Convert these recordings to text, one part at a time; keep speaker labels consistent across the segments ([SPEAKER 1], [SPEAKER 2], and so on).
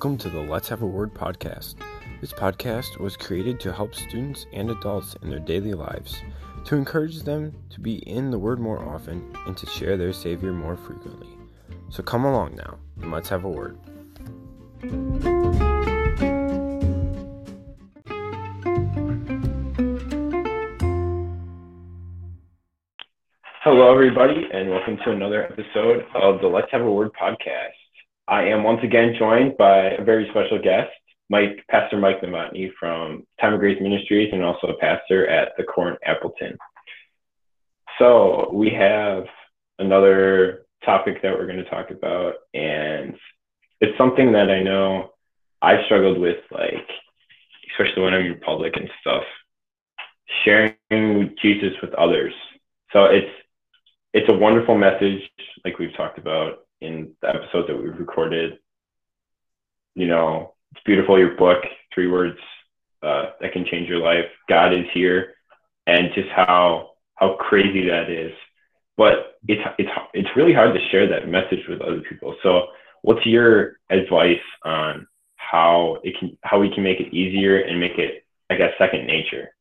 [SPEAKER 1] Welcome to the Let's Have a Word podcast. This podcast was created to help students and adults in their daily lives, to encourage them to be in the Word more often and to share their Savior more frequently. So come along now and let's have a word. Hello, everybody, and welcome to another episode of the Let's Have a Word podcast. I am once again joined by a very special guest, Mike, Pastor Mike Novotny from Time of Grace Ministries, and also a pastor at the CORE in Appleton. So we have another topic that we're going to talk about, and it's something that I know I've struggled with, like especially when I'm in public and stuff, sharing Jesus with others. So it's it's a wonderful message, like we've talked about in the episodes that we've recorded. You know, it's beautiful. Your book, three words uh, that can change your life. God is here, and just how how crazy that is. But it's it's it's really hard to share that message with other people. So, what's your advice on how it can how we can make it easier and make it, I guess, second nature?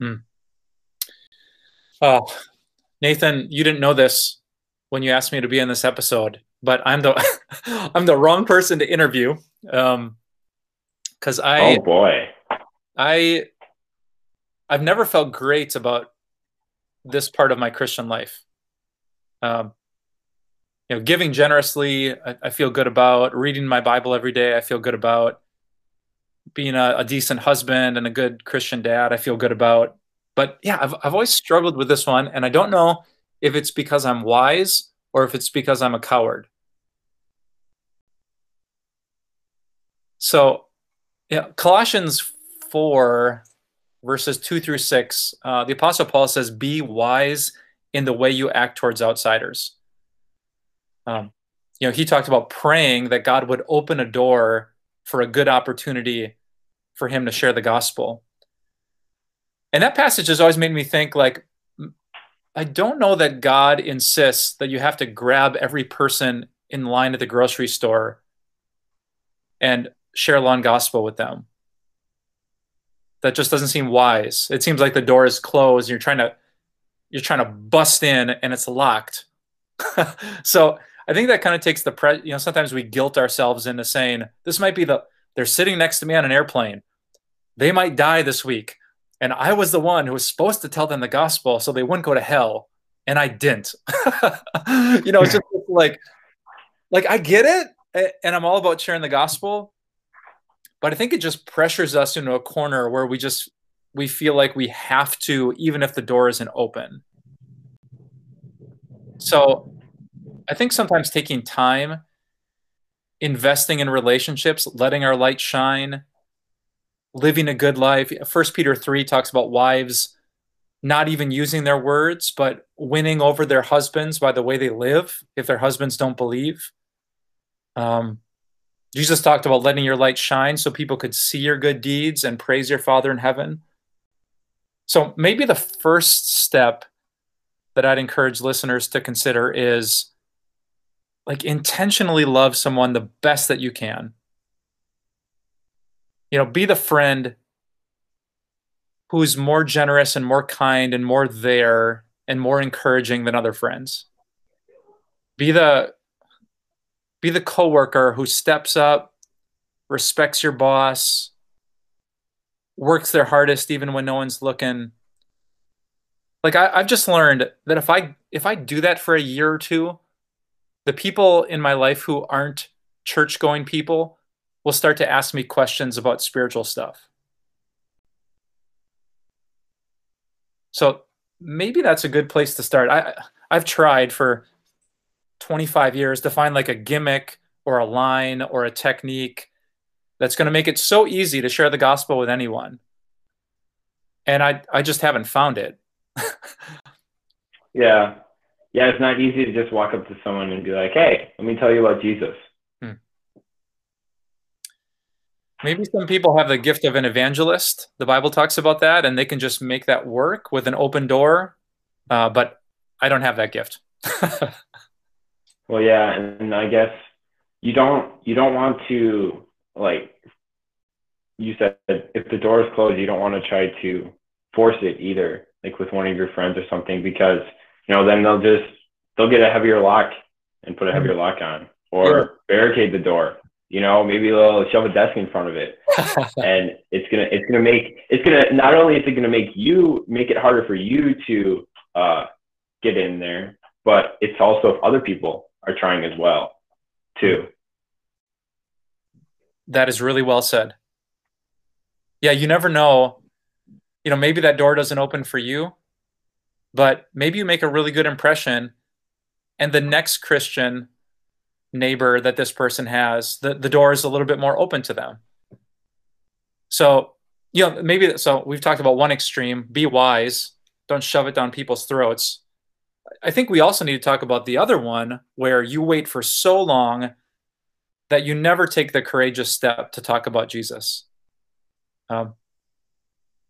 [SPEAKER 2] Hmm. Oh, Nathan, you didn't know this when you asked me to be in this episode, but I'm the I'm the wrong person to interview. Um, because I
[SPEAKER 1] oh boy,
[SPEAKER 2] I I've never felt great about this part of my Christian life. Um, you know, giving generously, I, I, feel good about reading my Bible every day. I feel good about being a, a decent husband and a good Christian dad. I feel good about but yeah, I've, I've always struggled with this one. And I don't know if it's because I'm wise or if it's because I'm a coward. So, yeah, Colossians 4, verses 2 through 6, uh, the Apostle Paul says, Be wise in the way you act towards outsiders. Um, you know, he talked about praying that God would open a door for a good opportunity for him to share the gospel and that passage has always made me think like i don't know that god insists that you have to grab every person in line at the grocery store and share long gospel with them. That just doesn't seem wise. It seems like the door is closed and you're trying to you're trying to bust in and it's locked. So i think that kind of takes the pre you know sometimes we guilt ourselves into saying this might be the they're sitting next to me on an airplane. They might die this week and I was the one who was supposed to tell them the gospel so they wouldn't go to hell, and I didn't. you know, it's just like, like I get it, and I'm all about sharing the gospel, but I think it just pressures us into a corner where we just we feel like we have to, even if the door isn't open. So, I think sometimes taking time, investing in relationships, letting our light shine living a good life. First Peter 3 talks about wives not even using their words, but winning over their husbands by the way they live if their husbands don't believe. Um, Jesus talked about letting your light shine so people could see your good deeds and praise your Father in heaven. So maybe the first step that I'd encourage listeners to consider is like intentionally love someone the best that you can you know, be the friend who's more generous and more kind and more there and more encouraging than other friends. Be the be the coworker who steps up, respects your boss, works their hardest even when no one's looking. Like I, I've just learned that if I if I do that for a year or two, the people in my life who aren't church going people will start to ask me questions about spiritual stuff. So maybe that's a good place to start. I I've tried for 25 years to find like a gimmick or a line or a technique that's going to make it so easy to share the gospel with anyone. And I I just haven't found it.
[SPEAKER 1] yeah. Yeah, it's not easy to just walk up to someone and be like, "Hey, let me tell you about Jesus."
[SPEAKER 2] Maybe some people have the gift of an evangelist. The Bible talks about that, and they can just make that work with an open door. Uh, but I don't have that gift.
[SPEAKER 1] well, yeah, and I guess you don't you don't want to like you said, if the door is closed, you don't want to try to force it either, like with one of your friends or something, because you know then they'll just they'll get a heavier lock and put a heavier lock on, or barricade the door. You know, maybe they'll shove a desk in front of it, and it's gonna it's gonna make it's gonna not only is it gonna make you make it harder for you to uh, get in there, but it's also if other people are trying as well, too.
[SPEAKER 2] That is really well said. Yeah, you never know. You know, maybe that door doesn't open for you, but maybe you make a really good impression, and the next Christian neighbor that this person has, the, the door is a little bit more open to them. So, you know, maybe so we've talked about one extreme, be wise, don't shove it down people's throats. I think we also need to talk about the other one where you wait for so long that you never take the courageous step to talk about Jesus. Um,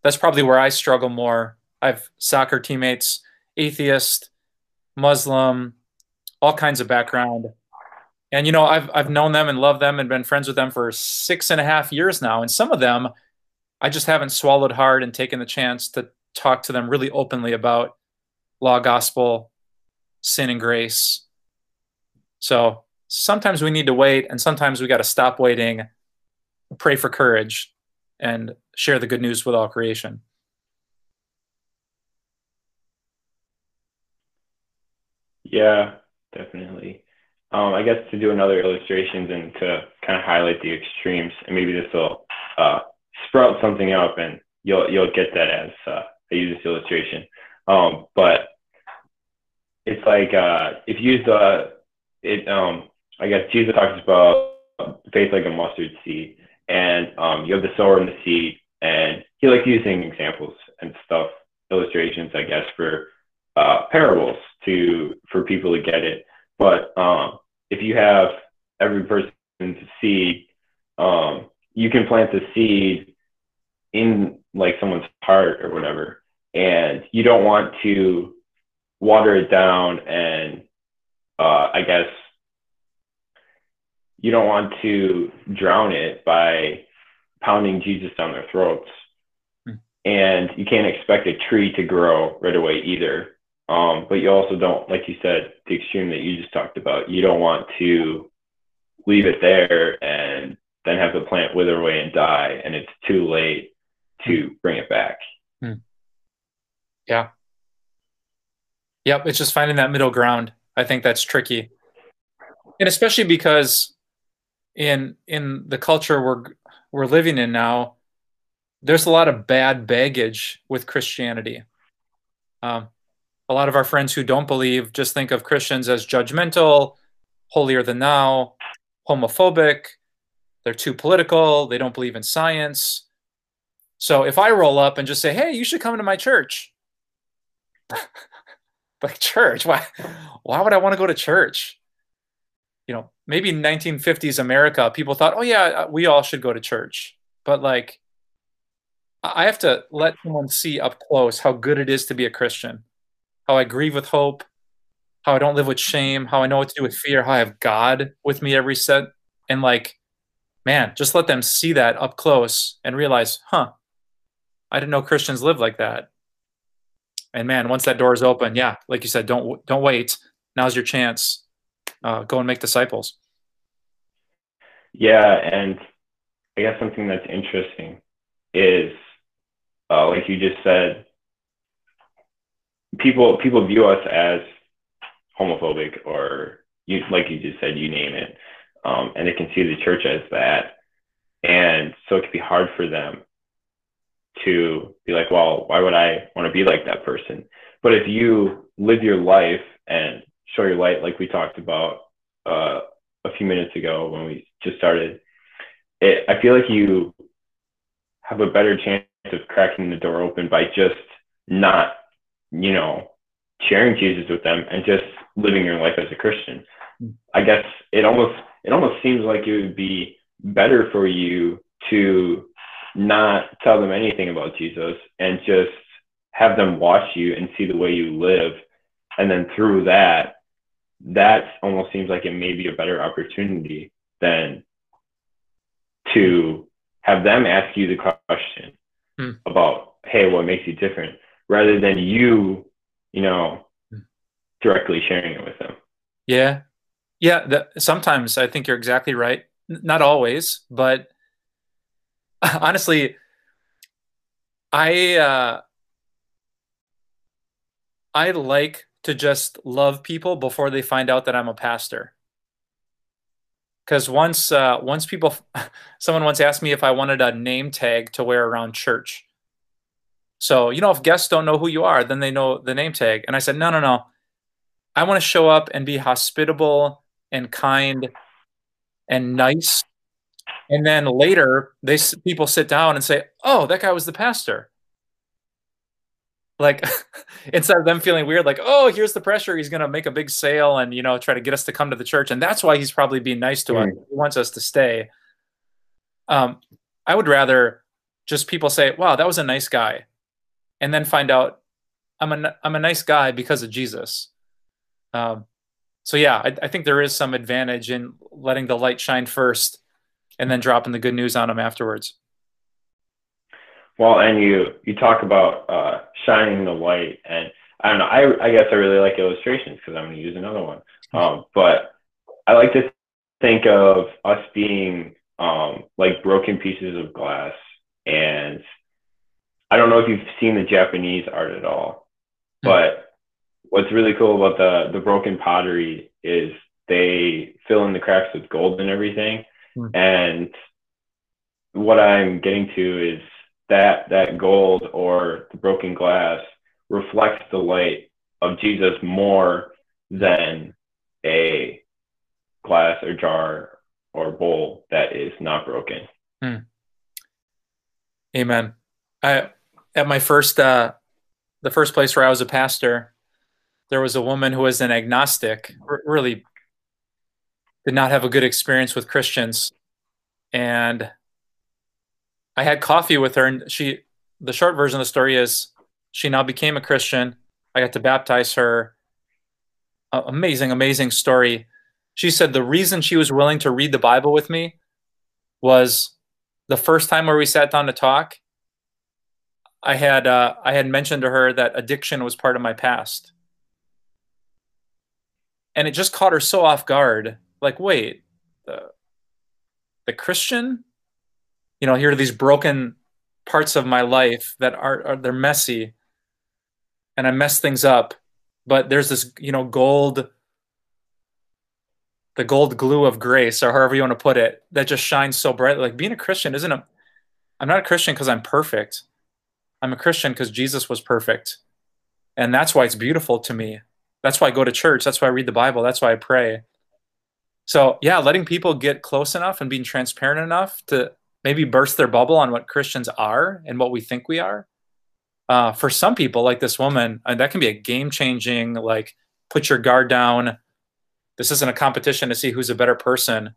[SPEAKER 2] that's probably where I struggle more. I have soccer teammates, atheist, Muslim, all kinds of background and you know i've i've known them and loved them and been friends with them for six and a half years now. And some of them i just haven't swallowed hard and taken the chance to talk to them really openly about law gospel sin and grace. So sometimes we need to wait and sometimes we got to stop waiting pray for courage and share the good news with all creation.
[SPEAKER 1] Yeah definitely I guess to do another illustrations and to kind of highlight the extremes, and maybe this will uh, sprout something up, and you'll you'll get that as uh, I use this illustration. Um, but it's like uh, if you use the it, um, I guess Jesus talks about faith like a mustard seed, and um, you have the sower and the seed, and he likes using examples and stuff, illustrations, I guess, for uh, parables to for people to get it. But um, if you have every person to seed, um, you can plant the seed in like someone's heart or whatever, and you don't want to water it down and uh, I guess you don't want to drown it by pounding Jesus down their throats. Hmm. And you can't expect a tree to grow right away either. Um, but you also don't, like you said, the extreme that you just talked about, you don't want to leave it there and then have the plant wither away and die, and it's too late to bring it back. Hmm.
[SPEAKER 2] Yeah. Yep. It's just finding that middle ground. I think that's tricky. And especially because in in the culture we're we're living in now, there's a lot of bad baggage with Christianity. Um, a lot of our friends who don't believe just think of Christians as judgmental, holier than thou, homophobic. They're too political. They don't believe in science. So if I roll up and just say, "Hey, you should come to my church," like church, why? Why would I want to go to church? You know, maybe in 1950s America, people thought, "Oh yeah, uh, we all should go to church," but like, I have to let someone see up close how good it is to be a Christian how I grieve with hope, how I don't live with shame, how I know what to do with fear, how I have God with me every set. And like, man, just let them see that up close and realize, huh, I didn't know Christians live like that. And man, once that door is open, yeah, like you said, don't don't wait. Now's your chance. Uh, go and make disciples.
[SPEAKER 1] Yeah, and I guess something that's interesting is, uh, like you just said, people people view us as homophobic or you like you just said you name it. Um, and they can see the church as that. And so it can be hard for them to be like well why would i want to be like that person? But if you live your life and show your light like we talked about uh, a few minutes ago when we just started it, i feel like you have a better chance of cracking the door open by just not you know, sharing Jesus with them and just living your life as a Christian. I guess it almost it almost seems like it would be better for you to not tell them anything about Jesus and just have them watch you and see the way you live and then through that that almost seems like it may be a better opportunity than to have them ask you the question
[SPEAKER 2] Hmm.
[SPEAKER 1] about, hey, what makes you different, rather than you, you know,
[SPEAKER 2] Hmm.
[SPEAKER 1] directly sharing it with them.
[SPEAKER 2] Yeah. Yeah. The, sometimes I think you're exactly right. N- Not always, but honestly, I uh, I like to just love people before they find out that I'm a pastor. Because once uh, once people, someone once asked me if I wanted a name tag to wear around church. So you know, if guests don't know who you are, then they know the name tag. And I said, no, no, no. I want to show up and be hospitable and kind and nice. And then later, they people sit down and say, "Oh, that guy was the pastor." Like instead of them feeling weird, like, "Oh, here's the pressure. He's going to make a big sale and you know try to get us to come to the church." And that's why he's probably being nice to us.
[SPEAKER 1] Mm.
[SPEAKER 2] He wants us to stay. Um, I would rather just people say, "Wow, that was a nice guy," and then find out I'm a I'm a nice guy because of Jesus. Um, so yeah, I, I think there is some advantage in letting the light shine first, and then dropping the good news on them afterwards.
[SPEAKER 1] Well, and you you talk about uh, shining the light, and I don't know. I I guess I really like illustrations because I'm going to use another one. Um, but I like to think of us being um, like broken pieces of glass, and I don't know if you've seen the Japanese art at all, but what's really cool about the the broken pottery is they fill in the cracks with gold and everything,
[SPEAKER 2] Hmm.
[SPEAKER 1] and what I'm getting to is that that gold or the broken glass reflects the light of Jesus more than a glass or jar or bowl that is not broken.
[SPEAKER 2] Amen. I at my first uh the first place where I was a pastor, there was a woman who was an agnostic, r- really did not have a good experience with Christians. And I had coffee with her and she the short version of the story is she now became a Christian. I got to baptize her. Amazing, amazing story. She said the reason she was willing to read the Bible with me was the first time where we sat down to talk. I had uh, I had mentioned to her that addiction was part of my past, and it just caught her so off guard. Like, wait, the the Christian, you know, here are these broken parts of my life that are, are they're messy, and I mess things up. But there's this, you know, gold, the gold glue of grace, or however you want to put it, that just shines so bright. Like being a Christian isn't a. I'm not a Christian because I'm perfect. I'm a Christian because Jesus was perfect. And that's why it's beautiful to me. That's why I go to church. That's why I read the Bible. That's why I pray. So, yeah, letting people get close enough and being transparent enough to maybe burst their bubble on what Christians are and what we think we are. Uh, for some people, like this woman, uh, that can be a game changing, like, put your guard down. This isn't a competition to see who's a better person.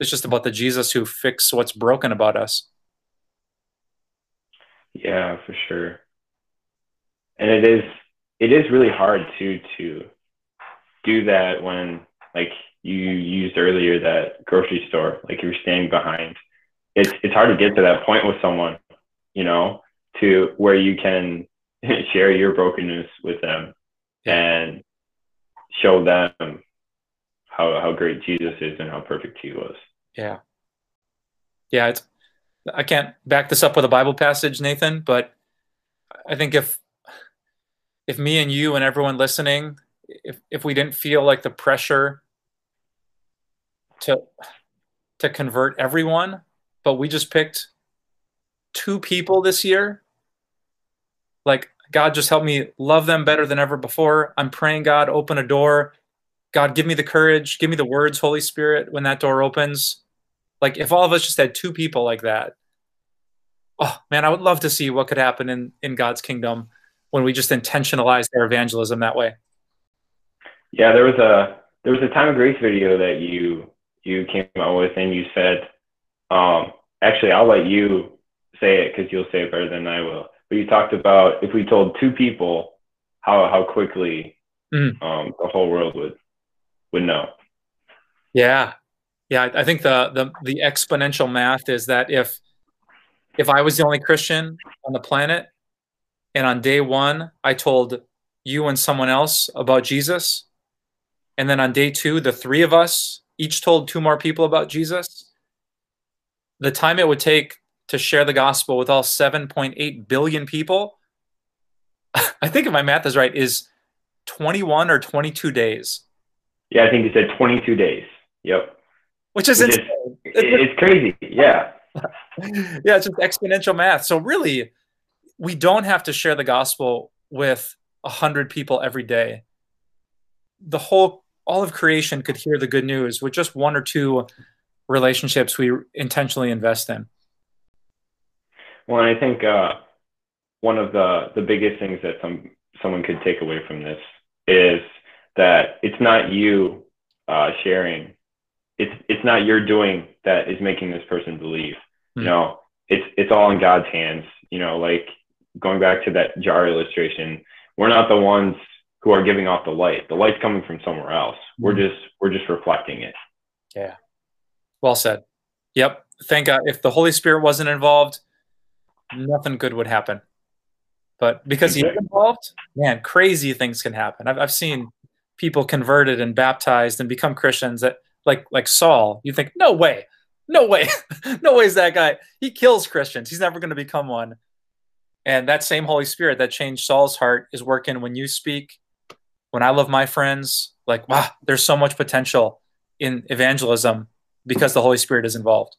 [SPEAKER 2] It's just about the Jesus who fixed what's broken about us.
[SPEAKER 1] Yeah, for sure. And it is it is really hard to to do that when like you used earlier that grocery store, like you're standing behind. It's it's hard to get to that point with someone, you know, to where you can share your brokenness with them and show them how how great Jesus is and how perfect he was.
[SPEAKER 2] Yeah. Yeah, it's I can't back this up with a Bible passage, Nathan, but I think if if me and you and everyone listening, if if we didn't feel like the pressure to to convert everyone, but we just picked two people this year, like God just help me love them better than ever before. I'm praying God open a door. God give me the courage, give me the words, Holy Spirit, when that door opens. Like if all of us just had two people like that, oh man, I would love to see what could happen in in God's kingdom when we just intentionalize our evangelism that way.
[SPEAKER 1] Yeah, there was a there was a time of grace video that you you came out with, and you said, um, actually, I'll let you say it because you'll say it better than I will. But you talked about if we told two people, how how quickly
[SPEAKER 2] Mhm.
[SPEAKER 1] um, the whole world would would know.
[SPEAKER 2] Yeah. Yeah, I think the the the exponential math is that if if I was the only Christian on the planet, and on day one I told you and someone else about Jesus, and then on day two the three of us each told two more people about Jesus, the time it would take to share the gospel with all 7.8 billion people, I think if my math is right, is 21 or 22 days.
[SPEAKER 1] Yeah, I think you said 22 days. Yep.
[SPEAKER 2] Which is, is
[SPEAKER 1] it's crazy. Yeah.
[SPEAKER 2] yeah, it's just exponential math. So really, we don't have to share the gospel with a hundred people every day. The whole all of creation could hear the good news with just one or two relationships we intentionally invest in.
[SPEAKER 1] Well, and I think uh, one of the the biggest things that some someone could take away from this is that it's not you uh, sharing, it's it's not your doing that is making this person believe. Mm-hmm. You hmm. know, it's it's all in God's hands. You know, like going back to that jar illustration, we're not the ones who are giving off the light. The light's coming from somewhere else. We're hmm. just we're just reflecting it.
[SPEAKER 2] Yeah. Well said. Yep. Thank God. If the Holy Spirit wasn't involved, nothing good would happen. But because he's involved, man, crazy things can happen. I've, I've seen people converted and baptized and become Christians that like like Saul. You think, no way, no way, no way is that guy. He kills Christians. He's never going to become one. And that same Holy Spirit that changed Saul's heart is working when you speak. When I love my friends, like wow, there's so much potential in evangelism because the Holy Spirit is involved.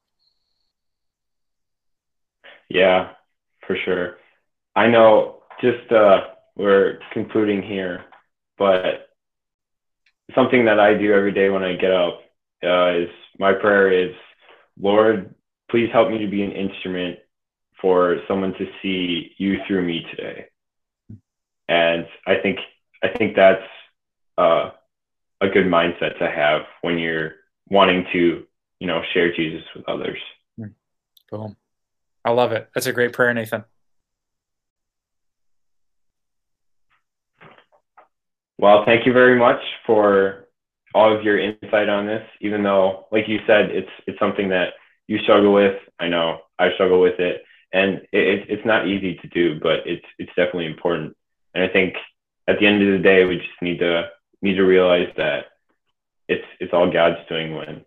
[SPEAKER 1] Yeah, for sure. I know just uh, we're concluding here, but something that I do every day when I get up uh, is my prayer is, Lord, please help me to be an instrument for someone to see you through me today. And I think I think that's uh, a good mindset to have when you're wanting to, you know, share Jesus with others.
[SPEAKER 2] Boom. I love it. That's a great prayer, Nathan.
[SPEAKER 1] Well, thank you very much for all of your insight on this. Even though, like you said, it's it's something that you struggle with. I know I struggle with it, and it, it's not easy to do, but it's it's definitely important. And I think at the end of the day, we just need to need to realize that it's it's all God's doing when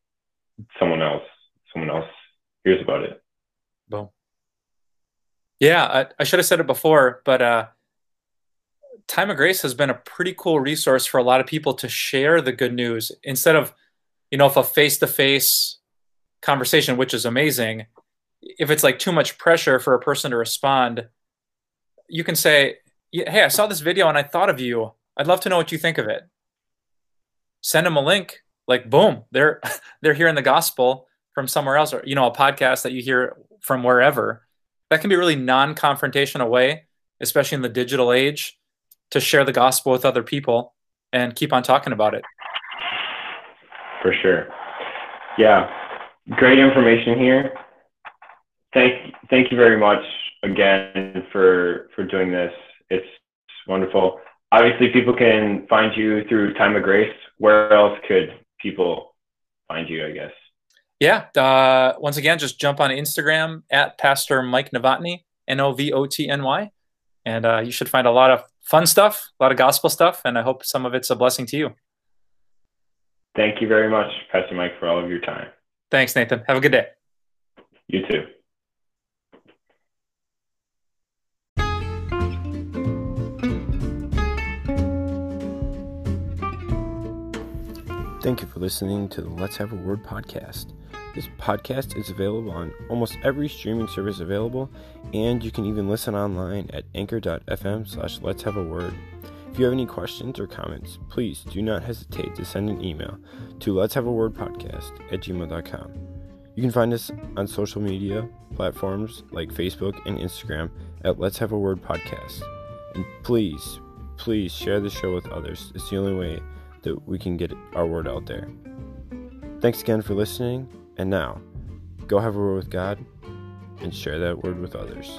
[SPEAKER 1] someone else someone else hears about it.
[SPEAKER 2] Well, yeah, I, I should have said it before, but uh, Time of Grace has been a pretty cool resource for a lot of people to share the good news instead of, you know, if a face to face conversation, which is amazing, if it's like too much pressure for a person to respond, you can say, Hey, I saw this video and I thought of you. I'd love to know what you think of it. Send them a link. Like, boom, they're they're hearing the gospel from somewhere else, or you know, a podcast that you hear from wherever. That can be really non-confrontational way, especially in the digital age to share the gospel with other people and keep on talking about it.
[SPEAKER 1] For sure. Yeah. Great information here. Thank thank you very much again for for doing this. It's wonderful. Obviously people can find you through Time of Grace. Where else could people find you, I guess?
[SPEAKER 2] Yeah. Uh, once again, just jump on Instagram at Pastor Mike Novotny, N O V O T N Y. And uh, you should find a lot of fun stuff, a lot of gospel stuff, and I hope some of it's a blessing to you.
[SPEAKER 1] Thank you very much, Pastor Mike, for all of your time.
[SPEAKER 2] Thanks, Nathan. Have a good day.
[SPEAKER 1] You too. Thank you for listening to the Let's Have a Word podcast. This podcast is available on almost every streaming service available, and you can even listen online at anchor.fm slash let's have a word. If you have any questions or comments, please do not hesitate to send an email to let's have a word podcast at gmail.com. You can find us on social media platforms like Facebook and Instagram at Let's Have a Word Podcast. And please, please share the show with others. It's the only way that we can get our word out there. Thanks again for listening and now, go have a word with God and share that word with others.